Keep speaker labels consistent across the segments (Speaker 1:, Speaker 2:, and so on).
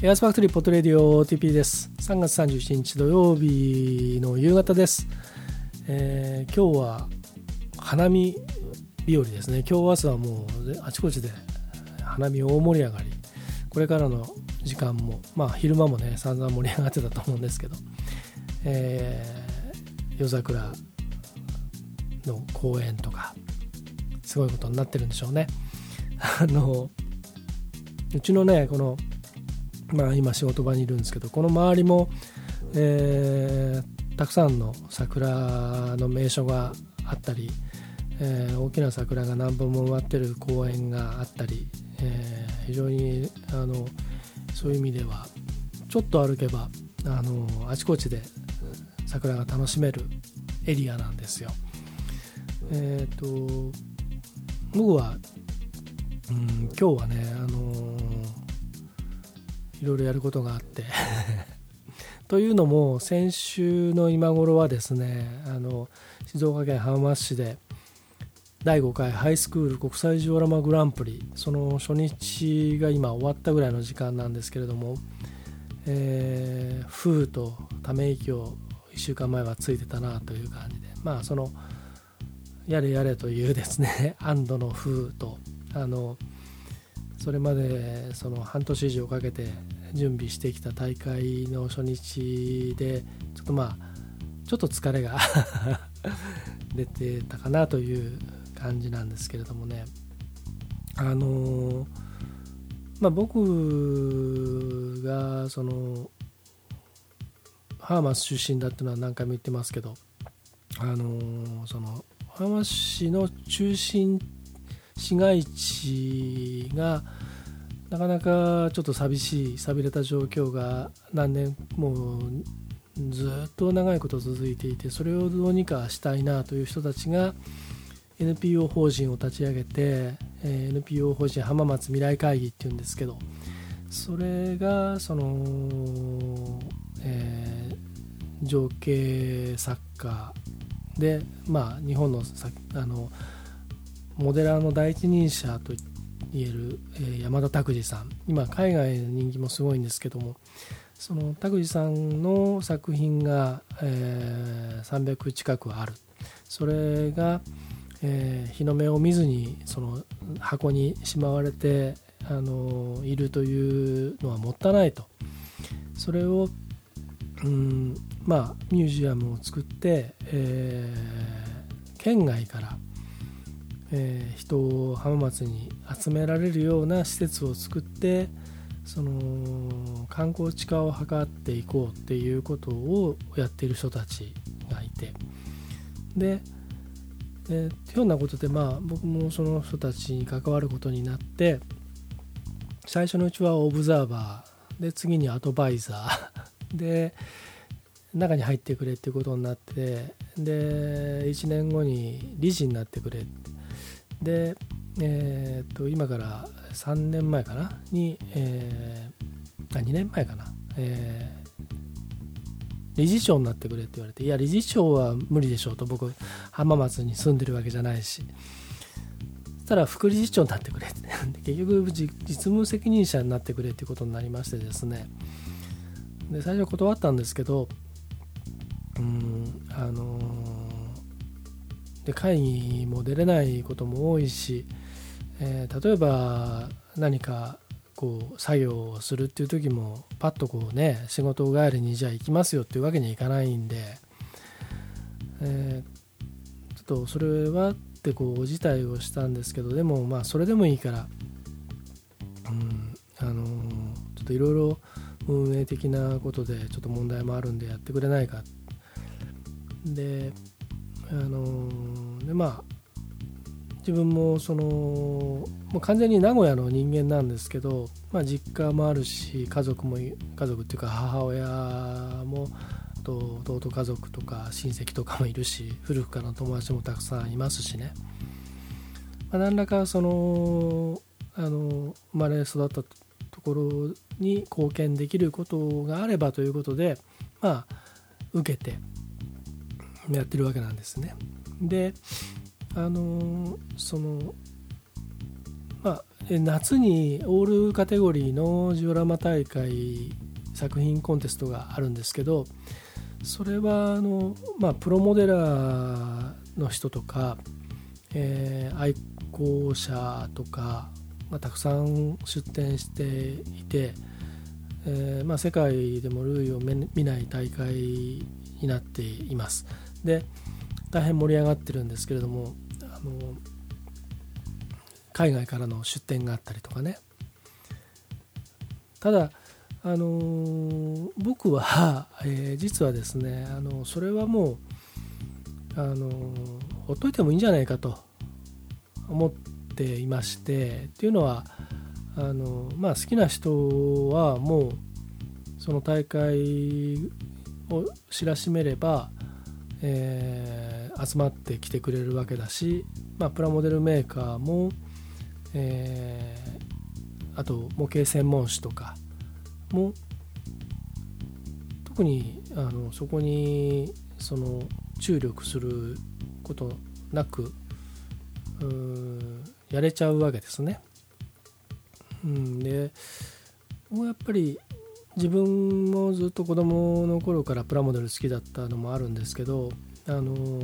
Speaker 1: エアスファクトリーポットレディオ TP です。3月31日土曜日の夕方です。えー、今日は花見日和ですね。今日朝はもうあちこちで花見大盛り上がり。これからの時間も、まあ昼間もね、散々盛り上がってたと思うんですけど、えー、夜桜の公園とか、すごいことになってるんでしょうね。あの、うちのね、このまあ、今仕事場にいるんですけどこの周りも、えー、たくさんの桜の名所があったり、えー、大きな桜が何本も植わってる公園があったり、えー、非常にあのそういう意味ではちょっと歩けばあのあちこちで桜が楽しめるエリアなんですよ。えっ、と僕は、うん、今日はね、あのいろいろやることがあって というのも先週の今頃はですねあの静岡県浜松市で第5回ハイスクール国際ジオラマグランプリその初日が今終わったぐらいの時間なんですけれども、えー、風とため息を1週間前はついてたなという感じでまあそのやれやれというですね 安堵の風とあのそれまでその半年以上かけて準備してきた大会の初日でちょっとまあちょっと疲れが 出てたかなという感じなんですけれどもね。あのまあ僕がそのハーマス出身だっていうのは何回も言ってますけどあのそのハーマス市の中心市街地がなかなかちょっと寂しい寂れた状況が何年もうずっと長いこと続いていてそれをどうにかしたいなという人たちが NPO 法人を立ち上げてえ NPO 法人浜松未来会議っていうんですけどそれがその、えー、情景作家でまあ日本のあのモデラーの第一人者と言える、えー、山田拓司さん。今海外の人気もすごいんですけどもその拓司さんの作品が、えー、300近くある。それが、えー、日の目を見ずにその箱にしまわれてあのいるというのはもったいないと。それをうんまあミュージアムを作って、えー、県外からえー、人を浜松に集められるような施設を作ってその観光地化を図っていこうっていうことをやっている人たちがいて。でえー、ひょんなことでまあ僕もその人たちに関わることになって最初のうちはオブザーバーで次にアドバイザーで中に入ってくれっていうことになってで1年後に理事になってくれ。で、えー、と今から3年前かな？に、えー、あ2年前かな、え、理事長になってくれって言われていや理事長は無理でしょうと僕浜松に住んでるわけじゃないし。そしたら副理事長になってくれって。結局実務責任者になってくれっていうことになりましてですね。で最初断ったんですけどうんあのーで会議も出れないことも多いし、えー、例えば何かこう作業をするっていう時もパッとこうね仕事帰りにじゃあ行きますよっていうわけにはいかないんで、えー、ちょっとそれはってこう辞退をしたんですけどでもまあそれでもいいから、うん、あのちょっといろいろ運営的なことでちょっと問題もあるんでやってくれないか。であのでまあ自分もそのもう完全に名古屋の人間なんですけど、まあ、実家もあるし家族も家族っていうか母親もと弟家族とか親戚とかもいるし古くからの友達もたくさんいますしね、まあ、何らかそのあの生まれ育ったところに貢献できることがあればということでまあ受けてやってるわけなんですね。であのそのまあ夏にオールカテゴリーのジオラマ大会作品コンテストがあるんですけどそれはあの、まあ、プロモデラーの人とか、えー、愛好者とか、まあ、たくさん出展していて、えーまあ、世界でも類を見ない大会になっています。で大変盛り上がってるんですけれどもの海外からの出展があったりとかね。ただあの僕は、えー、実はですねあのそれはもうあのほっといてもいいんじゃないかと思っていましてっていうのはあの、まあ、好きな人はもうその大会を知らしめれば、えー、集まってきてくれるわけだし、まあ、プラモデルメーカーも、えー、あと模型専門誌とかも特にあのそこにその注力することなくやれちゃうわけですね。うん、でもうやっぱり自分もずっと子供の頃からプラモデル好きだったのもあるんですけどあの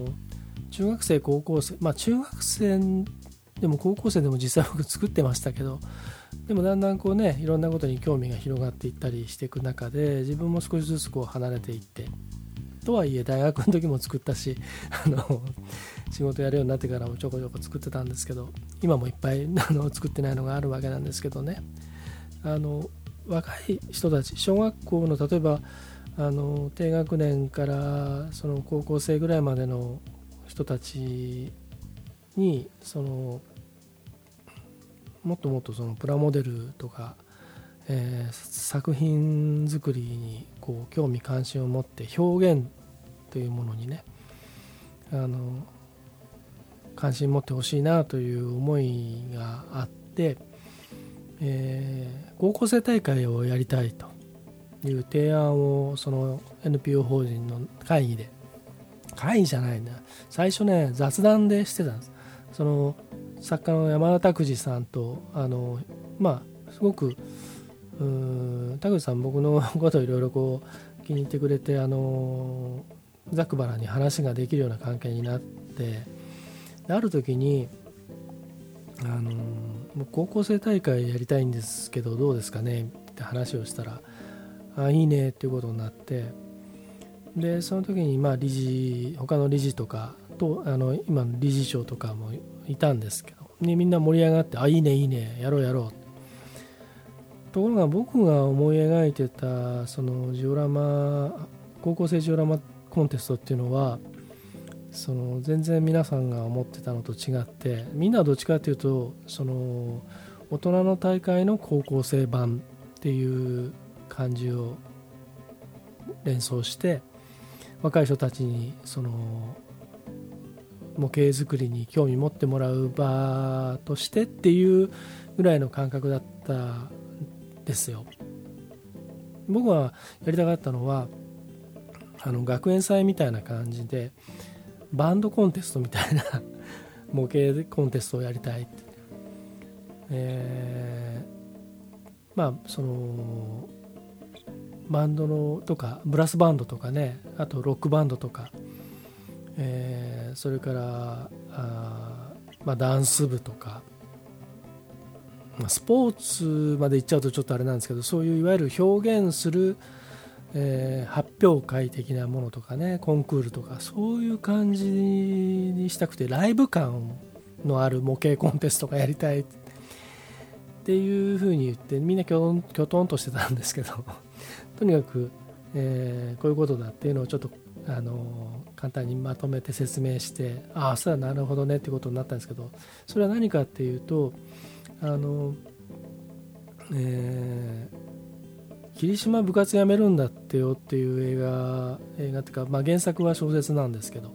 Speaker 1: 中学生高校生まあ中学生でも高校生でも実際僕作ってましたけどでもだんだんこうねいろんなことに興味が広がっていったりしていく中で自分も少しずつこう離れていってとはいえ大学の時も作ったし あの仕事やるようになってからもちょこちょこ作ってたんですけど今もいっぱいあの作ってないのがあるわけなんですけどね。あの若い人たち小学校の例えばあの低学年からその高校生ぐらいまでの人たちにそのもっともっとそのプラモデルとか、えー、作品作りにこう興味関心を持って表現というものにねあの関心持ってほしいなという思いがあって、えー、高校生大会をやりたいという提案をその NPO 法人の会議で。会議じゃないんだ最初ね雑談でしてたんです。その作家の山田拓司さんとあのまあすごく拓司さん僕のことをいろいろこう気に入ってくれてあのざくばらに話ができるような関係になってある時にあの高校生大会やりたいんですけどどうですかね？って話をしたらあいいね。っていうことになって。でその時にまあ理事他の理事とかとあの今の理事長とかもいたんですけど、ね、みんな盛り上がってあいいねいいねやろうやろう。ところが僕が思い描いてたそのジオラマ高校生ジオラマコンテストっていうのはその全然皆さんが思ってたのと違ってみんなはどっちかっていうとその大人の大会の高校生版っていう感じを連想して若い人たちにその模型作りに興味持ってもらう場としてっていうぐらいの感覚だったんですよ。僕はやりたかったのはあの学園祭みたいな感じでバンドコンテストみたいな 模型コンテストをやりたいって、えー、まあそのバンドのとかブラスバンドとかねあとロックバンドとかえー、それからあ、まあ、ダンス部とか、まあ、スポーツまで行っちゃうとちょっとあれなんですけどそういういわゆる表現する、えー、発表会的なものとかねコンクールとかそういう感じにしたくてライブ感のある模型コンテストがやりたい。っていうふうに言ってみんなきょきょとんとしてたんですけど とにかく、えー、こういうことだっていうのをちょっとあの簡単にまとめて説明してああそうだなるほどねってことになったんですけどそれは何かっていうとあの、えー、霧島部活やめるんだってよっていう映画映画っていうか、まあ、原作は小説なんですけど、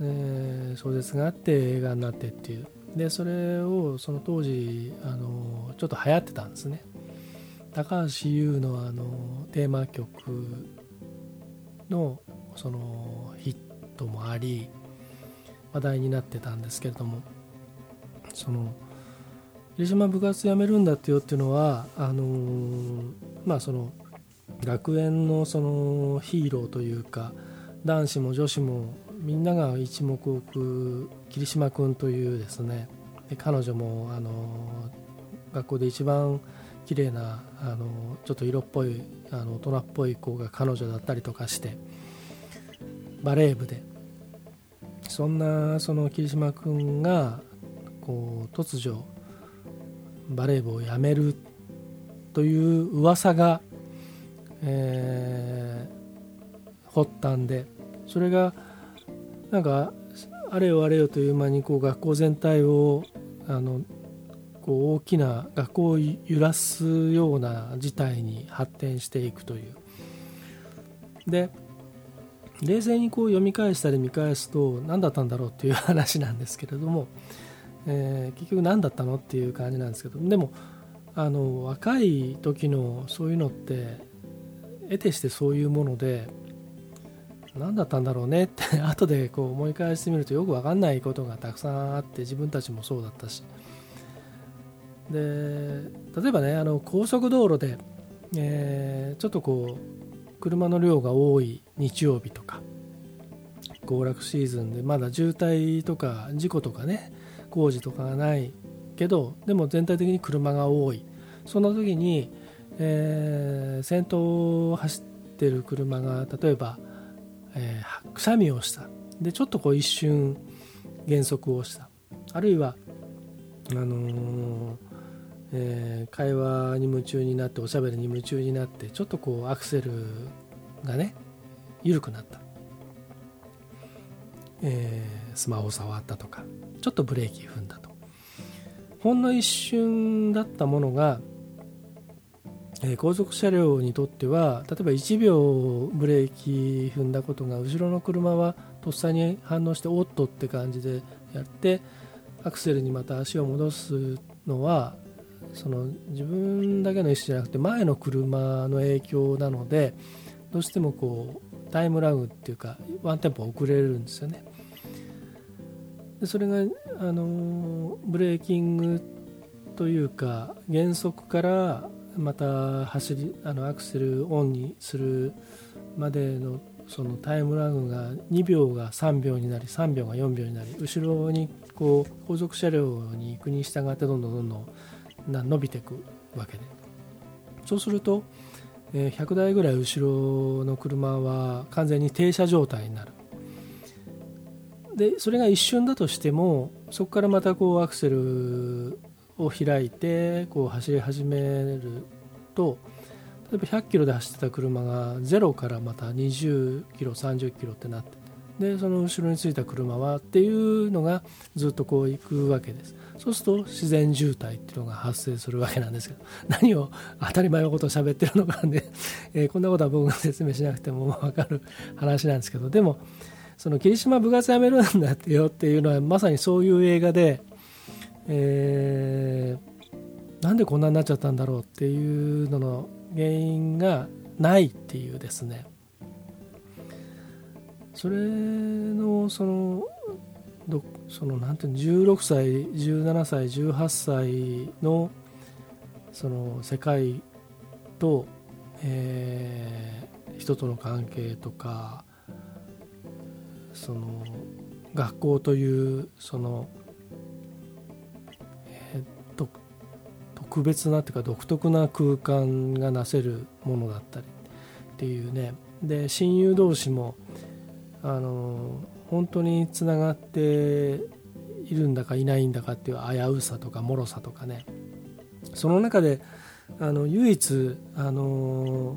Speaker 1: えー、小説があって映画になってっていう。でそれをその当時あのちょっと流行ってたんですね。高橋優のあのテーマ曲のそのヒットもあり話題になってたんですけれどもその霧島部活やめるんだってよっていうのはあのまあその学園のそのヒーローというか男子も女子もみんなが一目置く霧島君というですね彼女もあの学校で一番綺麗なあなちょっと色っぽいあの大人っぽい子が彼女だったりとかしてバレー部でそんなその霧島君がこう突如バレー部を辞めるという噂が、えー、発端でそれがなんかあれよあれよという間にこう学校全体をあのこう大きな学校を揺らすような事態に発展していくという。で冷静にこう読み返したり見返すと何だったんだろうっていう話なんですけれども、えー、結局何だったのっていう感じなんですけどでもあの若い時のそういうのって得てしてそういうもので何だったんだろうねって後でこう思い返してみるとよく分かんないことがたくさんあって自分たちもそうだったし。で例えばねあの高速道路で、えー、ちょっとこう車の量が多い日曜日とか行楽シーズンでまだ渋滞とか事故とかね工事とかがないけどでも全体的に車が多い。そんな時に、えー、先頭を走ってる車が例えば、えー、くしゃみをした。でちょっとこう一瞬減速をした。あるいはあのーえー、会話に夢中になっておしゃべりに夢中になってちょっとこうアクセルがね緩くなった、えー、スマホ触ったとかちょっとブレーキ踏んだと。ほんの一瞬だったものが、えー、高速車両にとっては例えば1秒ブレーキ踏んだことが後ろの車はとっさに反応しておっとって感じでやってアクセルにまた足を戻すのはその自分だけの意思じゃなくて前の車の影響なのでどうしてもこうタイムラグっていうかワンテンポ遅れるんですよね。でそれがあのブレーキングというか減速からまた走りあのアクセルオンにするまでのそのタイムラグが2秒が3秒になり3秒が4秒になり後ろにこう後続車両に行くに従ってどんどんどんどん伸びていくわけで。そうすると100台ぐらい後ろの車は完全に停車状態になる。でそれが一瞬だとしてもそこからまたこうアクセルを開いてこう走り始めると例えば100キロで走ってた車が0からまた20キロ30キロってなってでその後ろについた車はっていうのがずっとこう行くわけです。そうすると自然渋滞っていうのが発生するわけなんですけど何を当たり前のことを喋ってるのかで、えー、こんなことは僕が説明しなくても分かる話なんですけどでもその霧島部活やめるんだってよっていうのはまさにそういう映画で、えー、なんでこんなになっちゃったんだろうっていうのの原因がないっていうですね。それのそのどそのなんていうの16歳17歳18歳のその世界と、えー、人との関係とかその学校というその、えー、特別なっていうか独特な空間がなせるものだったりっていうね。で親友同士もあの本当につながっているんだかいないんだかっていう危うさとか脆さとかね。その中であの唯一あの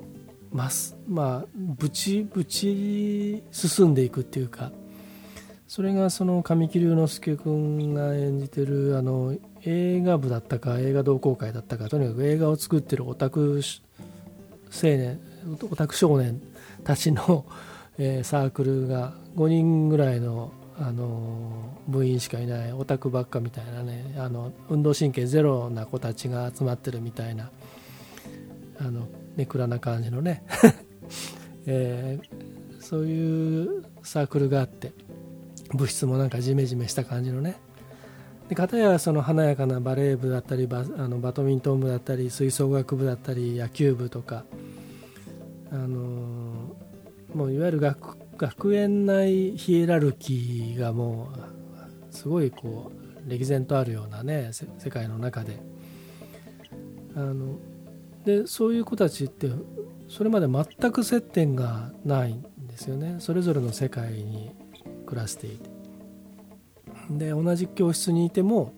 Speaker 1: ます。まあぶちぶち進んでいくっていうかそれがその神木隆之介君が演じてるあの映画部だったか映画同好会だったかとにかく映画を作ってるオタク青年オタク少年たちのえー、サークルが5人ぐらいの、あの部員しかいないオタクばっかみたいなねあの運動神経ゼロな子たちが集まってるみたいな、あのネクラな感じのね、えー、そういうサークルがあって部室もなんかジメジメした感じのね。で片やその華やかなバレー部だったりバあのバドミントン部だったり吹奏楽部だったり野球部とか、あのー、もういわゆる学学園内ヒエラルキーがもうすごいこう歴然とあるようなね世界の中で。あのでそういう子たちってそれまで全く接点がないんですよね。それぞれの世界に暮らしていて。で同じ教室にいても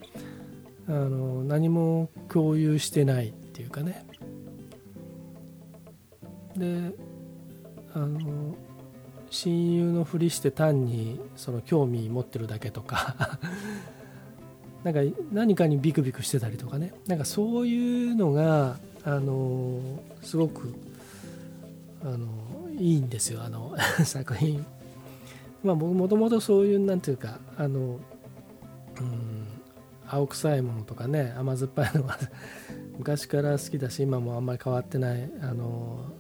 Speaker 1: あの何も共有してないっていうかね。であの親友のふりして単にその興味持ってるだけとか。なんか何かにビクビクしてたりとかね。なんかそういうのがあのすごくあのいいんですよ。あの 作品。まあ僕もともとそういうなんていうかあのうん青臭いものとかね甘酸っぱいのは 昔から好きだし今もあんまり変わってないあの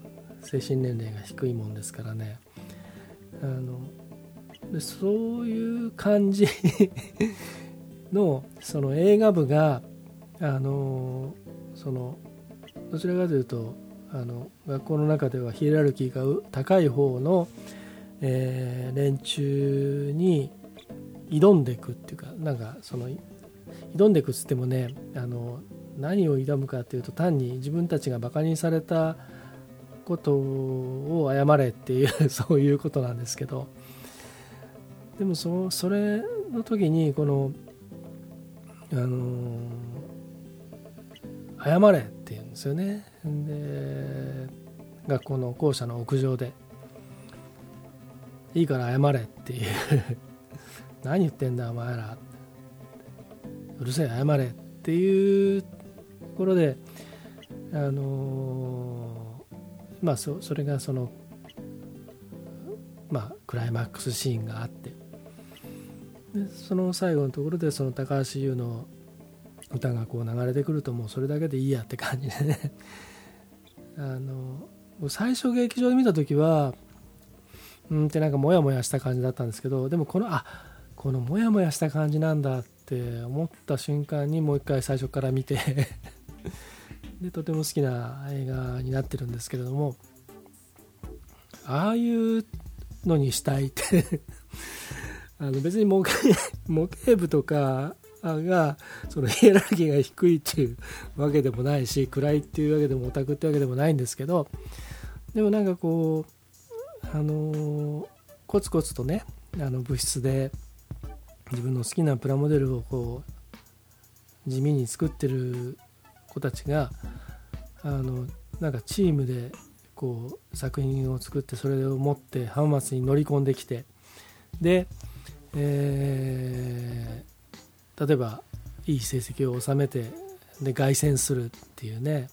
Speaker 1: 精神年齢が低いもんですからね。あのでそういう感じ のその映画部があのそのどちらかというとあの学校の中ではヒエラルキーが高い方の、えー、連中に挑んでいくっていうかなんかその挑んでいくっつってもねあの何を挑むかっていうと単に自分たちがバカにされたことを謝れっていう そういうことなんですけどでもそそれの時にこのあの謝れって言うんですよね。で学校の校舎の屋上でいいから謝れっていう。何言ってんだお前ら。うるせえ謝れっていうところであのまあそそれがそのまあクライマックスシーンがあって。でその最後のところでその高橋優の歌がこう流れてくるともうそれだけでいいやって感じでね。あの最初劇場で見た時はうんってなんかモヤモヤした感じだったんですけどでもこのあこのモヤモヤした感じなんだって思った瞬間にもう一回最初から見て でとても好きな映画になってるんですけれどもああいうのにしたいって。あの別に模型模型部とかがそのヒエラルキーが低いっていうわけでもないし暗いっていうわけでもオタクってわけでもないんですけどでもなんかこうあのコツコツとねあの物質で自分の好きなプラモデルをこう地味に作ってる子たちがあのなんかチームでこう作品を作ってそれを持って浜松に乗り込んできてで、えー、例えばいい成績を収めてで凱旋するっていうね。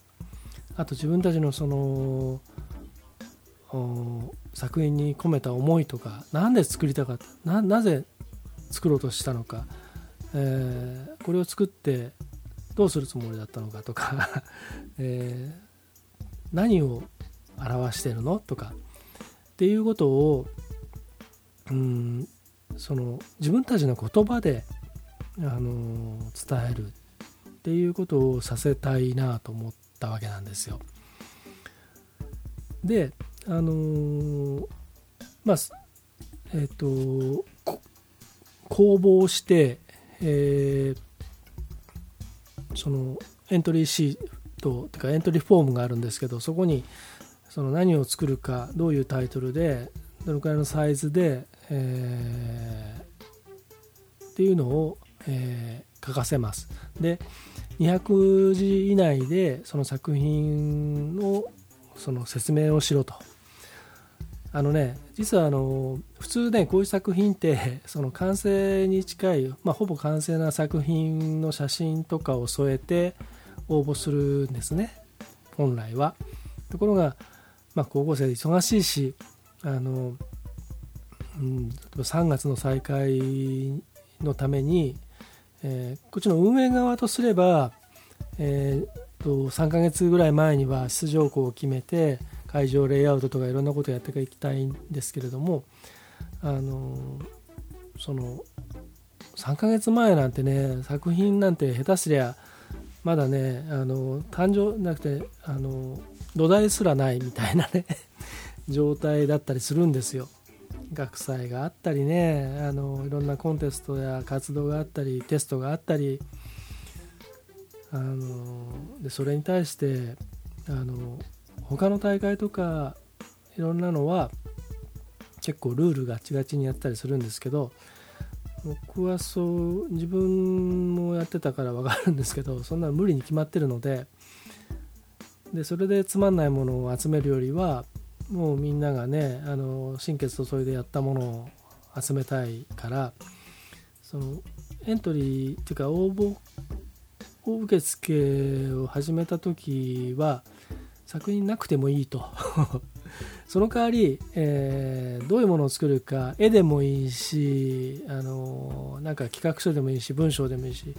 Speaker 1: あと自分たちのその作品に込めた思いとか何で作りたかったなぜ作ろうとしたのか、えー、これを作ってどうするつもりだったのかとか えー、何を表してるのとかっていうことをうんその自分たちの言葉で、あの伝えるっていうことをさせたいなと思ったわけなんですよ。であのまあえっ、ー、と公募して、えー、そのエントリーシートとかエントリーフォームがあるんですけどそこにその何を作るかどういうタイトルでどのくらいのサイズで、えー、っていうのを、えー、書かせます。で200字以内でその作品のその説明をしろと。あのね実はあの普通ねこういう作品って その完成に近い、まあ、ほぼ完成な作品の写真とかを添えて応募するんですね。本来は。ところが、まあ、高校生で忙しいしあの、うん、例えば3月の再開のために、えー、こっちの運営側とすれば、えー、と3ヶ月ぐらい前には出場校を決めて会場レイアウトとかいろんなことをやっていきたいんですけれどもあのその3ヶ月前なんてね作品なんて下手すりゃまだねあの誕生なくてあの土台すらないみたいなね状態だったりするんですよ。学祭があったりねあのいろんなコンテストや活動があったりテストがあったりあのでそれに対してあの他の大会とかいろんなのは結構ルールガチガチにやったりするんですけど僕はそう自分もやってたから分かるんですけどそんな無理に決まってるのででそれでつまんないものを集めるよりはもうみんながねあの心血注いでやったものを集めたいからそのエントリーっていうか応募受付を始めた時は作品なくてもいいと。その代わり、えー、どういうものを作るか絵でもいいしあのなんか企画書でもいいし文章でもいいし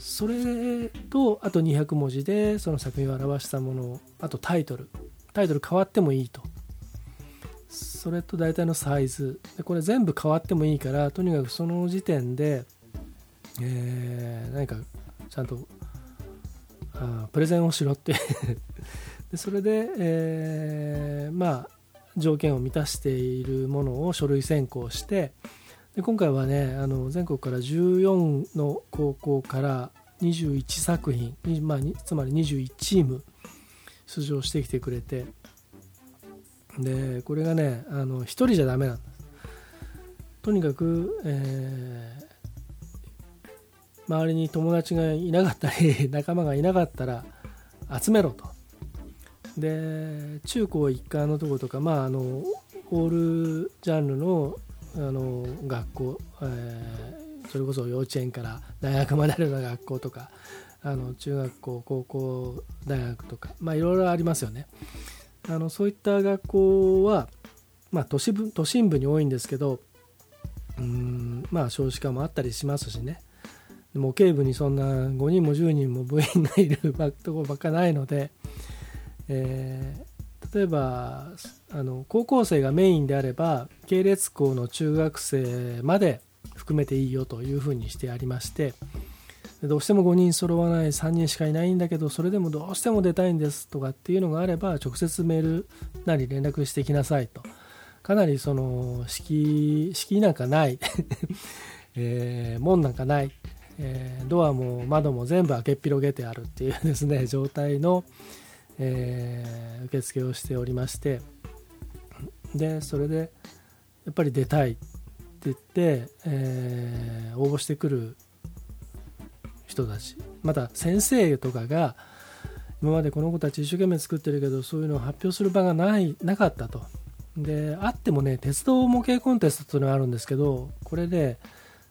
Speaker 1: それとあと200文字でその作品を表したものあとタイトル。タイトル変わってもいいと。それと大体のサイズ。でこれ全部変わってもいいからとにかくその時点で、えー、何かちゃんとあプレゼンをしろって。でそれで、えー、まあ条件を満たしているものを書類選考してで今回はねあの全国から14の高校から21作品、まあ、つまり21チーム出場してきてくれて。でこれがねあの1人じゃダメなんですとにかく、えー、周りに友達がいなかったり 仲間がいなかったら集めろと。で中高一貫のとことかまああのオールジャンルのあの学校、えー、それこそ幼稚園から大学まであるような学校とかあの中学校高校大学とかまあいろいろありますよね。あのそういった学校は、まあ、都市部都心部に多いんですけどうんまあ少子化もあったりしますしね。模型部にそんな5人も10人も部員がいるとこばっかないので、えー、例えばあの高校生がメインであれば系列校の中学生まで含めていいよというふうにしてありましてどうしても5人揃わない3人しかいないんだけどそれでもどうしても出たいんですとかっていうのがあれば直接メールなり連絡してきなさいと。かなりその敷居なんかない、えー、門なんかない、えー、ドアも窓も全部開けっ広げてあるっていうですね状態の、えー、受付をしておりまして。でそれでやっぱり出たいって言って、えー、応募してくる人たち。また先生とかが今までこの子たち一生懸命作ってるけどそういうのを発表する場がないなかったと。であってもね鉄道模型コンテストっていうのがあるんですけどこれで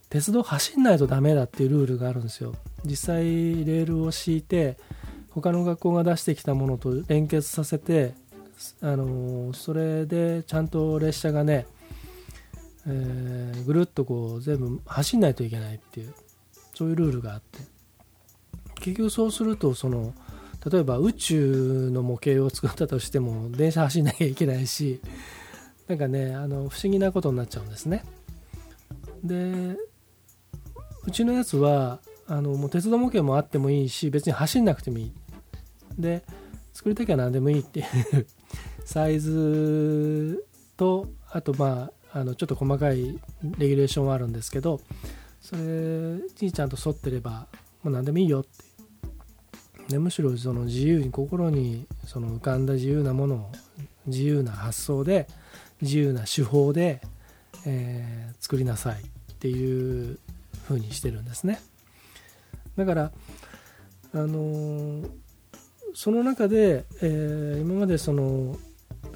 Speaker 1: 鉄道走んないとダメだっていうルールがあるんですよ。実際レールを敷いて他の学校が出してきたものと連結させてあのそれでちゃんと列車がね、えー、ぐるっとこう全部走んないといけないっていう。そういうルールがあって。結局そうするとその例えば宇宙の模型を作ったとしても電車走んなきゃいけないしなんかねあの不思議なことになっちゃうんですね。でうちのやつはあのもう鉄道模型もあってもいいし別に走んなくてもいい。で作りたきゃ何でもいいっていう サイズとあとまああのちょっと細かいレギュレーションはあるんですけどそれにちゃんと沿ってればもう何でもいいよって。でむしろその自由に心にその浮かんだ自由なものを自由な発想で自由な手法で、えー、作りなさいっていう風にしてるんですね。だからあのー、その中で、えー、今までその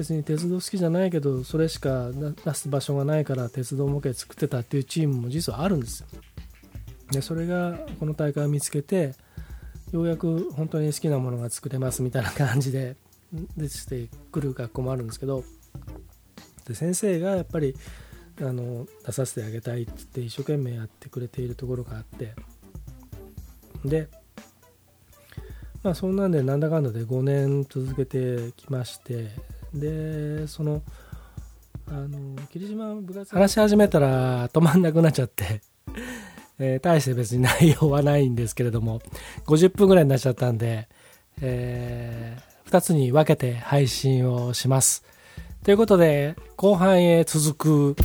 Speaker 1: 別に鉄道好きじゃないけどそれしか出す場所がないから鉄道模型作ってたっていうチームも実はあるんですよ。でそれがこの大会を見つけてようやく本当に好きなものが作れますみたいな感じで出てくる学校もあるんですけどで先生がやっぱりあの出させてあげたいって言って一生懸命やってくれているところがあってでまあそんなんでなんだかんだで5年続けてきましてでそのあの霧島部活話し始めたら止まんなくなっちゃって。え、大して別に内容はないんですけれども50分ぐらいになっちゃったんで、えー、2つに分けて配信をします。ということで後半へ続く